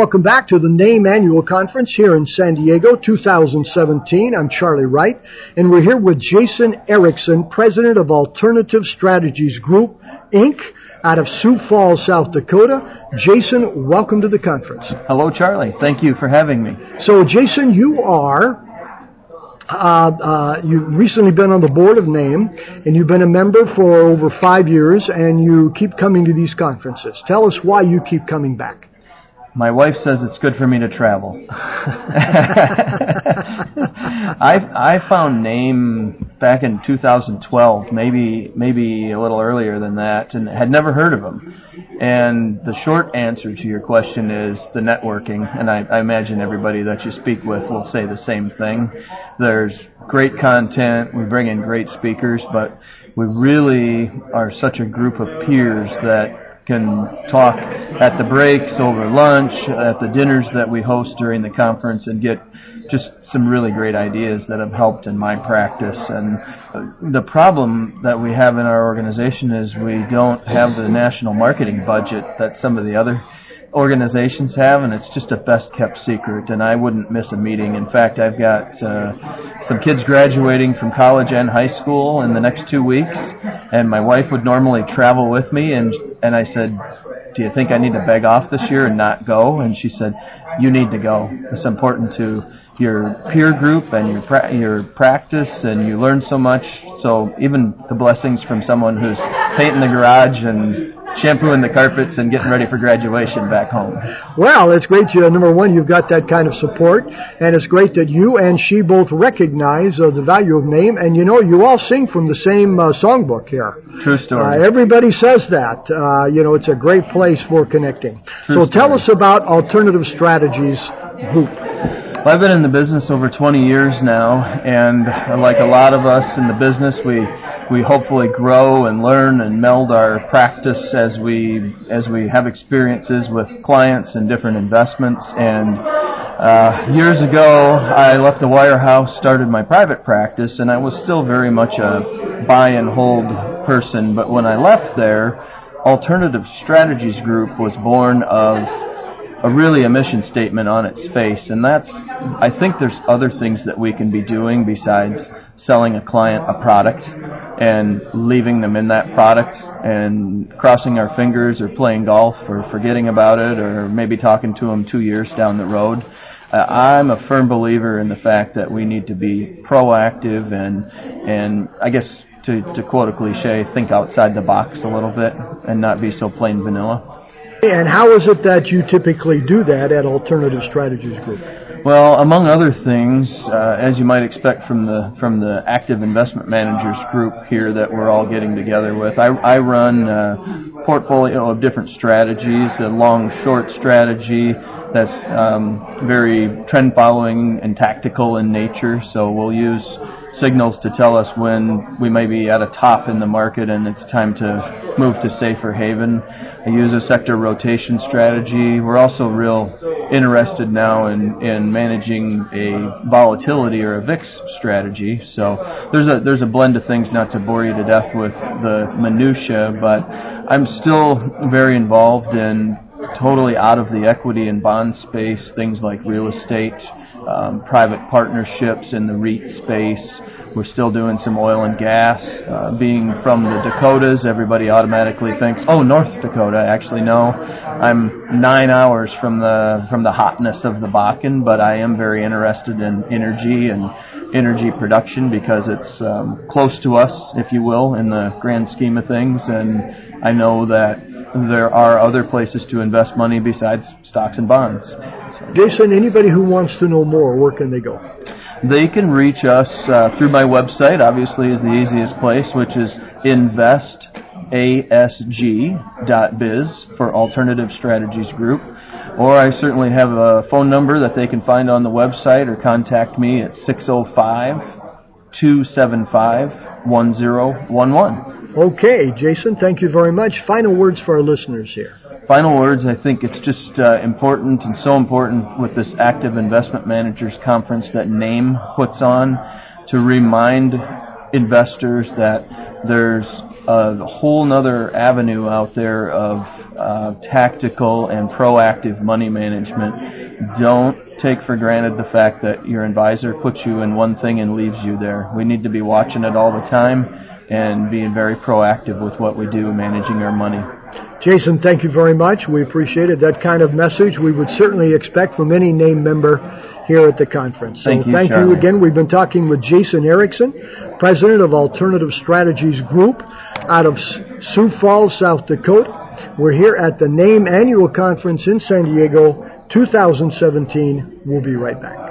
Welcome back to the NAAIM Annual Conference here in San Diego 2017. I'm Charlie Wright, and we're here with Jason Erickson, President of Alternative Strategies Group, Inc., out of Sioux Falls, South Dakota. Jason, welcome to the conference. Hello, Charlie. Thank you for having me. So, Jason, you are uh, uh, you've recently been on the board of NAAIM, and you've been a member for over five years, and you keep coming to these conferences. Tell us why you keep coming back. My wife says it's good for me to travel. I I found NAAIM back in 2012, maybe maybe a little earlier than that, and had never heard of them. And the short answer to your question is the networking, and I, I imagine everybody that you speak with will say the same thing. There's great content, we bring in great speakers, but we really are such a group of peers that can talk at the breaks, over lunch, at the dinners that we host during the conference, and get just some really great ideas that have helped in my practice. And the problem that we have in our organization is we don't have the national marketing budget that some of the other organizations have, and it's just a best kept secret. And I wouldn't miss a meeting. In fact, I've got uh, some kids graduating from college and high school in the next two weeks, and my wife would normally travel with me, and and I said, "Do you think I need to beg off this year and not go?" And she said, "You need to go. It's important to." your peer group and your pra- your practice, and you learn so much. So even the blessings from someone who's painting the garage and shampooing the carpets and getting ready for graduation back home. Well, it's great. You, number one, you've got that kind of support, and it's great that you and she both recognize uh, the value of NAAIM. And you know, you all sing from the same uh, songbook here. True story. Uh, everybody says that. Uh, you know, it's a great place for connecting. True so tell us about Alternative Strategies Group. Well, I've been in the business over 20 years now, and like a lot of us in the business, we we hopefully grow and learn and meld our practice as we as we have experiences with clients and different investments. And uh, years ago, I left the wirehouse, started my private practice, and I was still very much a buy and hold person. But when I left there, Alternative Strategies Group was born of a really a mission statement on its face, and that's I think there's other things that we can be doing besides selling a client a product and leaving them in that product and crossing our fingers or playing golf or forgetting about it or maybe talking to them two years down the road. Uh, I'm a firm believer in the fact that we need to be proactive and and I guess to, to quote a cliche, think outside the box a little bit and not be so plain vanilla. And how is it that you typically do that at Alternative Strategies Group? Well, among other things, uh, as you might expect from the from the active investment managers group here that we're all getting together with, I, I run a portfolio of different strategies, a long short strategy that's um, very trend following and tactical in nature. So we'll use signals to tell us when we may be at a top in the market and it's time to move to safer haven. I use a sector rotation strategy. We're also real interested now in, in managing a volatility or a VIX strategy. So there's a there's a blend of things. Not to bore you to death with the minutia, but I'm still very involved in totally out of the equity and bond space, things like real estate, um, private partnerships in the REIT space. We're still doing some oil and gas. Uh, being from the Dakotas, everybody automatically thinks, "Oh, North Dakota." Actually, no. I'm nine hours from the from the hotness of the Bakken, but I am very interested in energy and energy production because it's um, close to us, if you will, in the grand scheme of things. And I know that there are other places to invest money besides stocks and bonds. So. Jason, anybody who wants to know more, where can they go? They can reach us uh, through my website, obviously, is the easiest place, which is investasg.biz for Alternative Strategies Group. Or I certainly have a phone number that they can find on the website or contact me at 605 275 1011. Okay, Jason, thank you very much. Final words for our listeners here. Final words, I think it's just uh, important and so important with this active investment managers conference that NAAIM puts on to remind investors that there's a whole nother avenue out there of uh, tactical and proactive money management. Don't take for granted the fact that your advisor puts you in one thing and leaves you there. We need to be watching it all the time and being very proactive with what we do, managing our money. Jason, thank you very much. We appreciate it. That kind of message we would certainly expect from any NAAIM member here at the conference. So thank you, thank Charlie. you again. We've been talking with Jason Erickson, President of Alternative Strategies Group out of Sioux Falls, South Dakota. We're here at the NAAIM Annual Conference in San Diego 2017. We'll be right back.